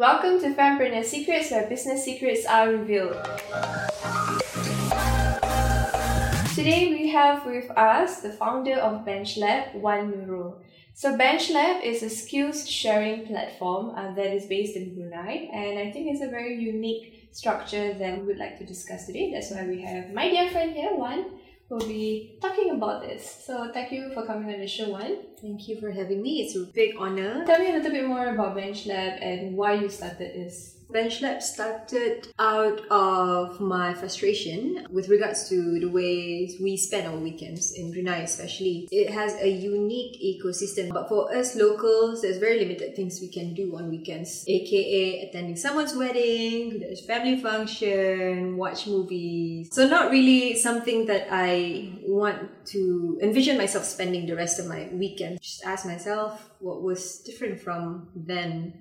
Welcome to Fempreneur Secrets, where business secrets are revealed. Today we have with us the founder of BenchLab, Wan Nurul. So BenchLab is a skills sharing platform uh, that is based in Brunei, and I think it's a very unique structure that we would like to discuss today. That's why we have my dear friend here, Wan, will be talking about this. So thank you for coming on the show, Wan. Thank you for having me. It's a big honor. Tell me a little bit more about BenchLab and why you started this. BenchLab started out of my frustration with regards to the way we spend our weekends in Brunei, especially. It has a unique ecosystem, but for us locals, there's very limited things we can do on weekends, aka attending someone's wedding, there's family function, watch movies. So, not really something that I want to envision myself spending the rest of my weekend. Just ask myself what was different from then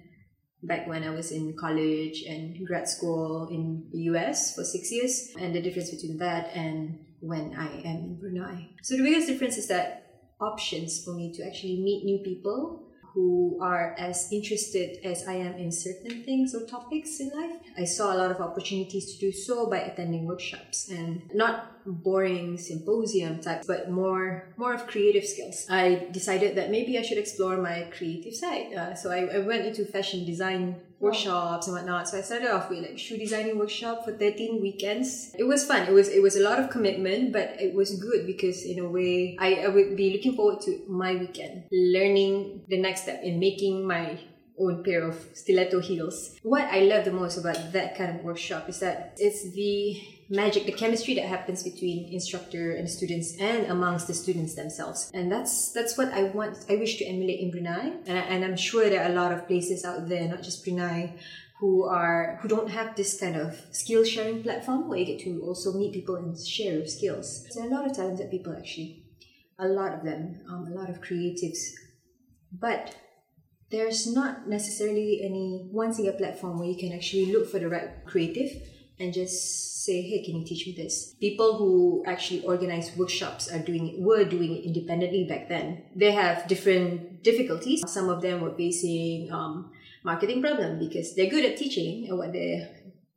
back when I was in college and grad school in the US for six years, and the difference between that and when I am in Brunei. So the biggest difference is that options for me to actually meet new people who are as interested as I am in certain things or topics in life. I saw a lot of opportunities to do so by attending workshops and not boring symposium type, but more more of creative skills. I decided that maybe I should explore my creative side. Uh, so I, I went into fashion design workshops and whatnot. So I started off with like shoe designing workshop for 13 weekends. It was fun. It was it was a lot of commitment, but it was good because in a way I, I would be looking forward to my weekend, learning the next step in making my own pair of stiletto heels. What I love the most about that kind of workshop is that it's the magic, the chemistry that happens between instructor and students and amongst the students themselves. And that's that's what I want, I wish to emulate in Brunei. And, I, and I'm sure there are a lot of places out there, not just Brunei, who are who don't have this kind of skill sharing platform where you get to also meet people and share your skills. There are a lot of talented people actually, a lot of them, um, a lot of creatives, but there's not necessarily any one single platform where you can actually look for the right creative and just say, hey, can you teach me this? People who actually organize workshops are doing it, were doing it independently back then. They have different difficulties. Some of them were facing um, marketing problem because they're good at teaching and what they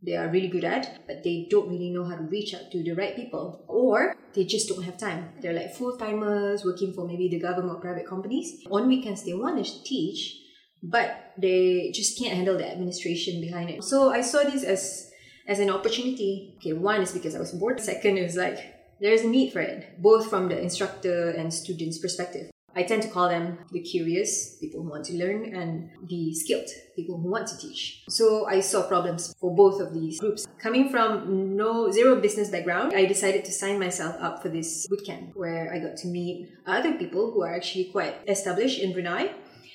they are really good at, but they don't really know how to reach out to the right people, or they just don't have time. They're like full timers working for maybe the government or private companies. On weekends, they want to teach, but they just can't handle the administration behind it. So I saw this as as an opportunity. Okay, one is because I was bored. Second is like there's a need for it, both from the instructor and student's perspective. I tend to call them the curious, people who want to learn, and the skilled, people who want to teach. So I saw problems for both of these groups. Coming from no zero business background, I decided to sign myself up for this bootcamp where I got to meet other people who are actually quite established in Brunei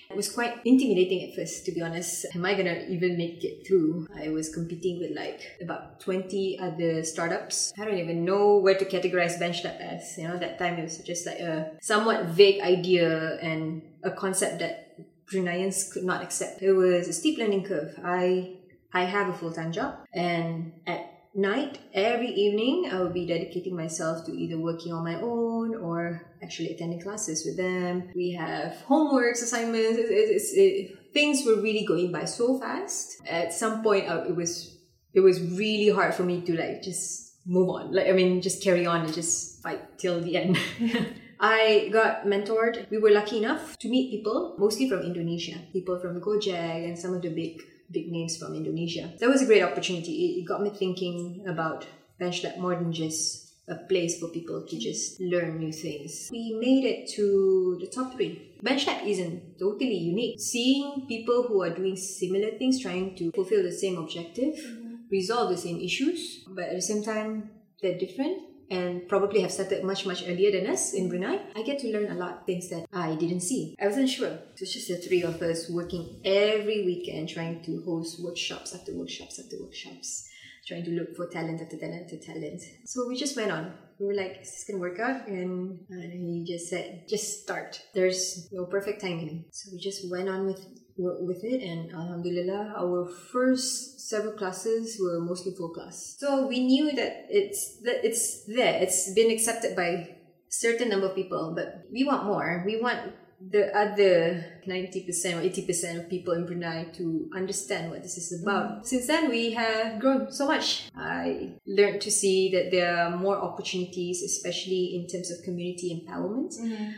it was quite intimidating at first, to be honest. Am I gonna even make it through? I was competing with like about 20 other startups. I don't even know where to categorize BenchLab as. You know, that time it was just like a somewhat vague idea and a concept that Bruneians could not accept. It was a steep learning curve. I I have a full time job, and at night, every evening, I will be dedicating myself to either working on my own or actually attending classes with them. We have homeworks, assignments. It, it, it, things were really going by so fast. At some point, uh, it was it was really hard for me to like just move on. Like I mean, just carry on and just fight till the end. I got mentored. We were lucky enough to meet people, mostly from Indonesia, people from Gojek and some of the big big names from Indonesia. That was a great opportunity. It, got me thinking about BenchLab more than just a place for people to just learn new things. We made it to the top three. BenchLab isn't totally unique. Seeing people who are doing similar things, trying to fulfill the same objective, mm-hmm. resolve the same issues, but at the same time, they're different and probably have started much much earlier than us in Brunei, I get to learn a lot of things that I didn't see. I wasn't sure. It's just the three of us working every weekend trying to host workshops after workshops after workshops, trying to look for talent after talent after talent. So we just went on. We were like, is this gonna work out? And, and he just said, just start. There's no perfect timing. So we just went on with with it and alhamdulillah our first several classes were mostly full class so we knew that it's that it's there it's been accepted by certain number of people but we want more we want the other 90% or 80% of people in Brunei to understand what this is about. Mm. Since then, we have grown so much. I learned to see that there are more opportunities, especially in terms of community empowerment. Mm-hmm.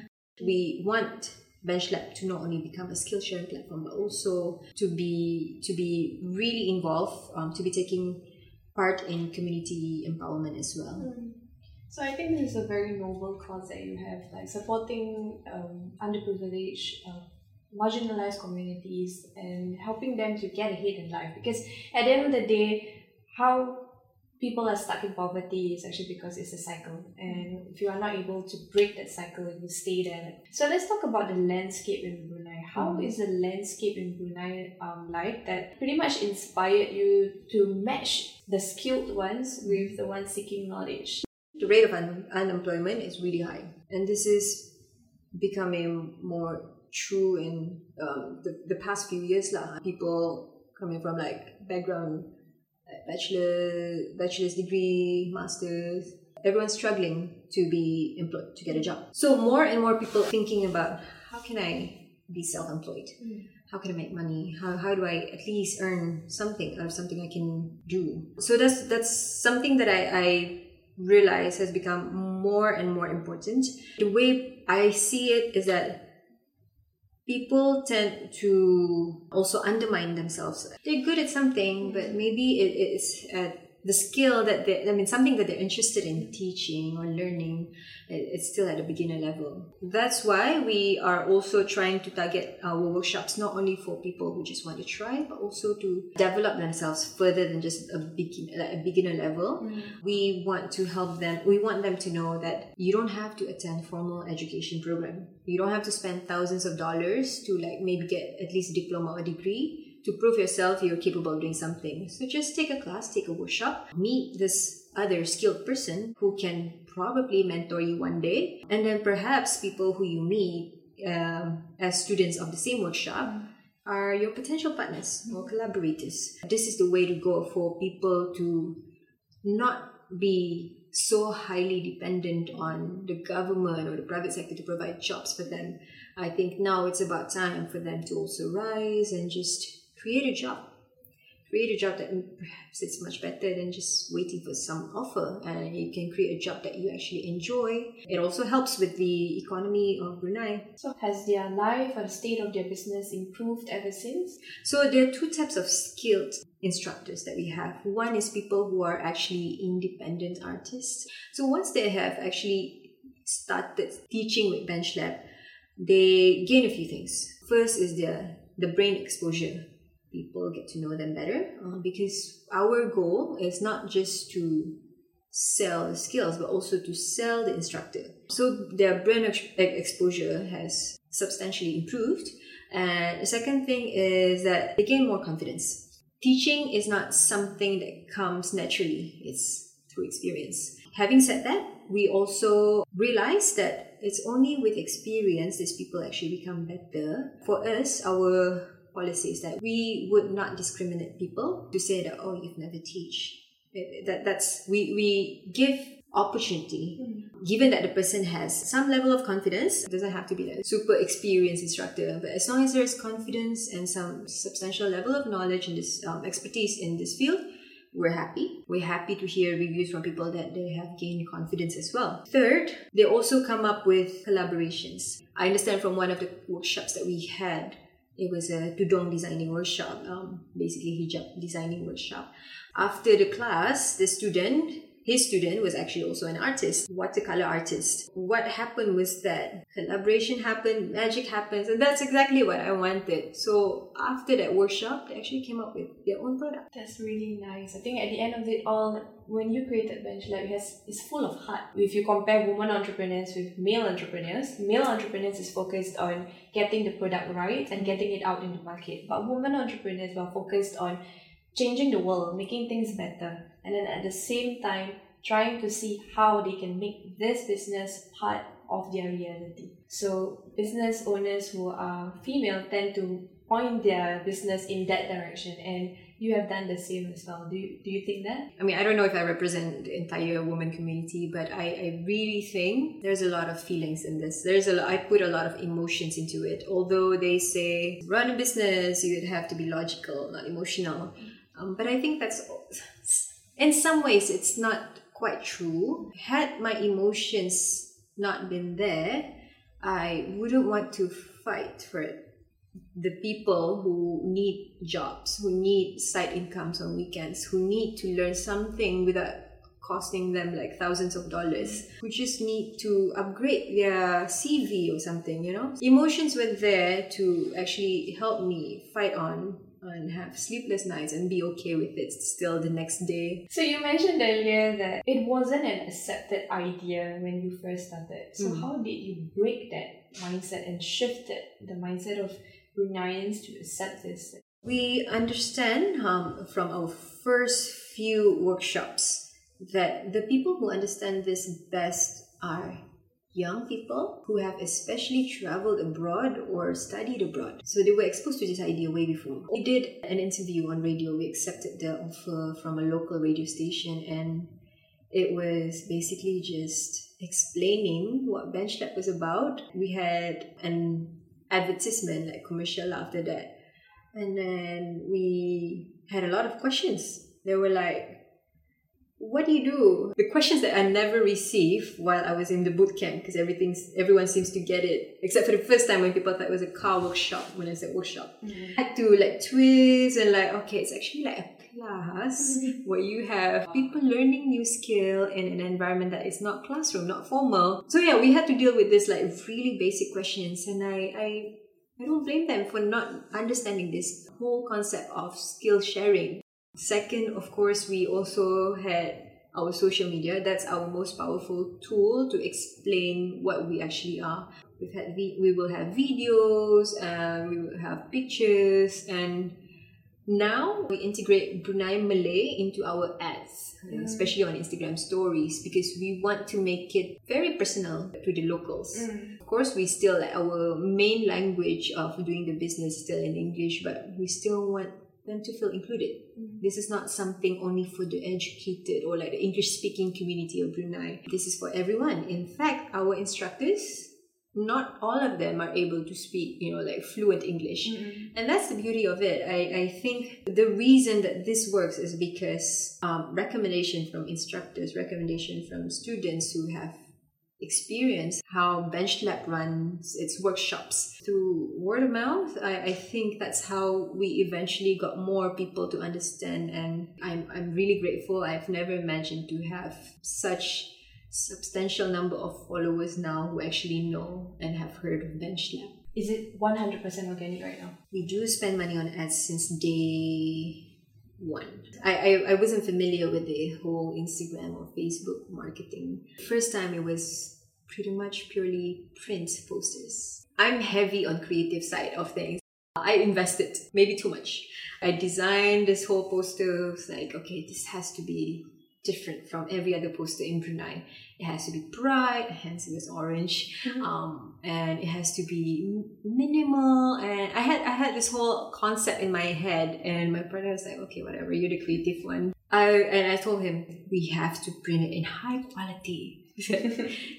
We want BenchLab to not only become a skill sharing platform, but also to be to be really involved, um, to be taking part in community empowerment as well. Mm. So I think this is a very noble cause that you have, like supporting um, underprivileged, uh, marginalized communities and helping them to get ahead in life. Because at the end of the day, how people are stuck in poverty is actually because it's a cycle, and if you are not able to break that cycle, it will stay there. So let's talk about the landscape in Brunei. How Mm. is the landscape in Brunei um, like that pretty much inspired you to match the skilled ones with the ones seeking knowledge? The rate of un- unemployment is really high, and this is becoming more true in um, the, the past few years. Lah. People coming from like background, like bachelor, bachelor's degree, masters, everyone's struggling to be employed, to get a job. So more and more people thinking about how can I be self-employed? How can I make money? How, how do I at least earn something out of something I can do? So that's that's something that I, I realize has become more and more important. The way I see it is that people tend to also undermine themselves. They're good at something, but maybe it is at the skill that they, I mean, something that they're interested in teaching or learning, it's still at a beginner level. That's why we are also trying to target our workshops not only for people who just want to try, but also to develop themselves further than just a begin, like a beginner level. Mm. We want to help them. We want them to know that you don't have to attend formal education program. You don't have to spend thousands of dollars to like maybe get at least a diploma or degree to prove yourself you're capable of doing something. So just take a class, take a workshop, meet this other skilled person who can probably mentor you one day, and then perhaps people who you meet um, as students of the same workshop are your potential partners or collaborators. This is the way to go for people to not be so highly dependent on the government or the private sector to provide jobs for them. I think now it's about time for them to also rise and just create a job. Create a job that perhaps it's much better than just waiting for some offer. And you can create a job that you actually enjoy. It also helps with the economy of Brunei. So has their life or the state of their business improved ever since? So there are two types of skilled instructors that we have. One is people who are actually independent artists. So once they have actually started teaching with BenchLab, they gain a few things. First is their the brain exposure. People get to know them better uh, because our goal is not just to sell the skills but also to sell the instructor. So their brain ex- exposure has substantially improved. And the second thing is that they gain more confidence. Teaching is not something that comes naturally, it's through experience. Having said that, we also realize that it's only with experience these people actually become better. For us, our policy is that we would not discriminate people to say that, oh, you've never teach. Eh, eh, that, that's, we, we give opportunity mm. given that the person has some level of confidence it doesn't have to be a super experienced instructor but as long as there's confidence and some substantial level of knowledge and this um, expertise in this field we're happy. We're happy to hear reviews from people that they have gained confidence as well. Third they also come up with collaborations. I understand from one of the workshops that we had it was a tudong designing workshop um, basically hijab designing workshop. After the class the student his student was actually also an artist, watercolor artist. What happened was that collaboration happened, magic happens, and that's exactly what I wanted. So after that workshop, they actually came up with their own product. That's really nice. I think at the end of it all, when you created BenchLab, it has it's full of heart. If you compare women entrepreneurs with male entrepreneurs, male entrepreneurs is focused on getting the product right and getting it out in the market. But women entrepreneurs are focused on changing the world, making things better, and then at the same time trying to see how they can make this business part of their reality. So business owners who are female tend to point their business in that direction and you have done the same as well. Do you, do you think that? I mean, I don't know if I represent the entire woman community, but I, I really think there's a lot of feelings in this. There's a lot, I put a lot of emotions into it. Although they say run a business, you would have to be logical, not emotional. Um, but I think that's in some ways it's not quite true. Had my emotions not been there, I wouldn't want to fight for the people who need jobs, who need side incomes on weekends, who need to learn something without costing them like thousands of dollars, who just need to upgrade their CV or something, you know? Emotions were there to actually help me fight on and have sleepless nights and be okay with it still the next day. So you mentioned earlier that it wasn't an accepted idea when you first started. So mm. how did you break that mindset and shift it, the mindset of Bruneians to accept this? We understand um, from our first few workshops that the people who understand this best are young people who have especially traveled abroad or studied abroad. So they were exposed to this idea way before. We did an interview on radio. We accepted the offer from a local radio station and it was basically just explaining what Bench Lab was about. We had an advertisement, like commercial after that. And then we had a lot of questions. They were like, what do you do? The questions that I never received while I was in the boot camp, because everything's everyone seems to get it, except for the first time when people thought it was a car workshop. When I said workshop, mm-hmm. I had to like twist and like, okay, it's actually like a class mm-hmm. where you have people learning new skill in an environment that is not classroom, not formal. So yeah, we had to deal with this like really basic questions, and I I I don't blame them for not understanding this whole concept of skill sharing. Second, of course, we also had our social media. That's our most powerful tool to explain what we actually are. We've had we will have videos and we will have pictures and now we integrate Brunei Malay into our ads, mm. especially on Instagram stories, because we want to make it very personal to the locals. Mm. Of course, we still our main language of doing the business still in English, but we still want them to feel included. Mm. This is not something only for the educated or like the English speaking community of Brunei. This is for everyone. In fact, our instructors not all of them are able to speak, you know, like fluent English. Mm-hmm. And that's the beauty of it. I, I think the reason that this works is because um, recommendation from instructors, recommendation from students who have experienced how Bench Lab runs its workshops through word of mouth. I, I think that's how we eventually got more people to understand. And I'm, I'm really grateful. I've never imagined to have such substantial number of followers now who actually know and have heard of Bench Lab. Is it 100% organic right now? We do spend money on ads since day one. I, I, I wasn't familiar with the whole Instagram or Facebook marketing. First time it was pretty much purely print posters. I'm heavy on creative side of things. I invested maybe too much. I designed this whole poster. like, okay, this has to be different from every other poster in Brunei. It has to be bright, hence it was orange, mm-hmm. um, and it has to be minimal. And I had I had this whole concept in my head, and my brother was like, "Okay, whatever, you're the creative one." I and I told him we have to print it in high quality.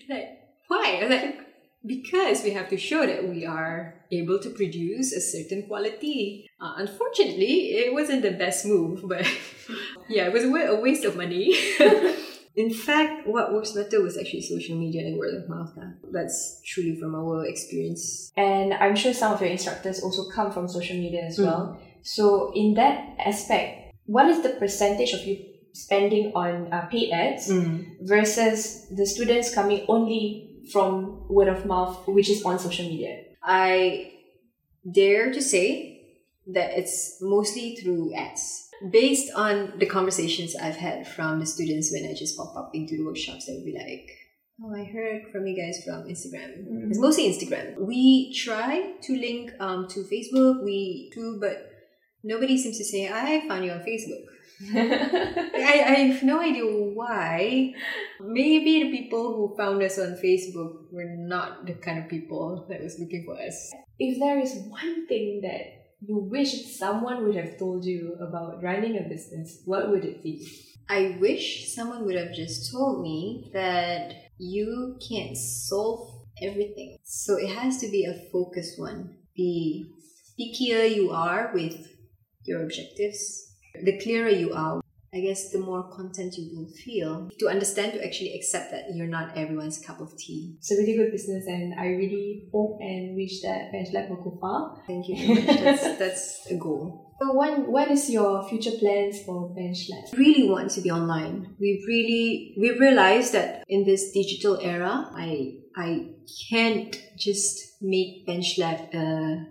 like why? Like because we have to show that we are able to produce a certain quality. Uh, unfortunately, it wasn't the best move, but yeah, it was a waste of money. In fact, what works better was actually social media and word of mouth. That's truly from our experience. And I'm sure some of your instructors also come from social media as mm. well. So, in that aspect, what is the percentage of you spending on uh, paid ads mm. versus the students coming only from word of mouth, which is on social media? I dare to say that it's mostly through ads. Based on the conversations I've had from the students when I just pop up into the workshops, they would be like, Oh, I heard from you guys from Instagram. Mm-hmm. It's mostly Instagram. We try to link um, to Facebook, we do, but nobody seems to say, I found you on Facebook. I, I have no idea why. Maybe the people who found us on Facebook were not the kind of people that was looking for us. If there is one thing that you wish someone would have told you about running a business, what would it be? I wish someone would have just told me that you can't solve everything. So it has to be a focused one. The pickier you are with your objectives, the clearer you are I guess the more content you will feel to understand to actually accept that you're not everyone's cup of tea. It's a really good business, and I really hope and wish that Bench Lab will go far. Thank you. that's, that's a goal. So, Wan, what is your future plans for Bench Lab? Really want to be online. We really we realized that in this digital era, I I can't just make Bench Lab a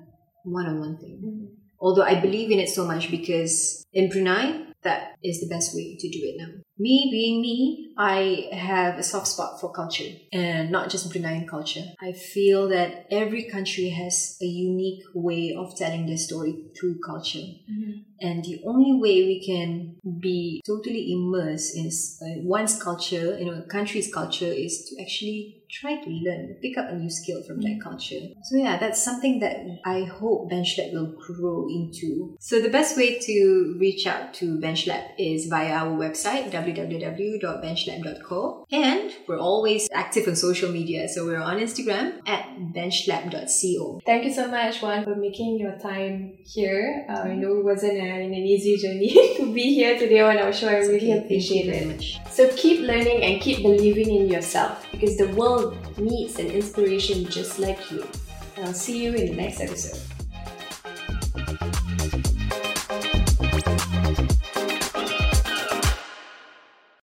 one-on-one thing. Mm-hmm. Although I believe in it so much because in Brunei, that is the best way to do it now. Me being me, I have a soft spot for culture and not just Bruneian culture. I feel that every country has a unique way of telling their story through culture. Mm-hmm. And the only way we can be totally immersed in uh, one's culture, you know, a country's culture is to actually try to learn, pick up a new skill from that culture. So yeah, that's something that I hope BenchLab will grow into. So the best way to reach out to BenchLab is via our website, www.benchlab.co. And we're always active on social media. So we're on Instagram at benchlab.co. Thank you so much, Wan, for making your time here. Uh, I know it wasn't an, an easy journey to be here today on our show. I really appreciate it. Very much. So keep learning and keep believing in yourself because the world needs an inspiration just like you. I'll see you in the next episode.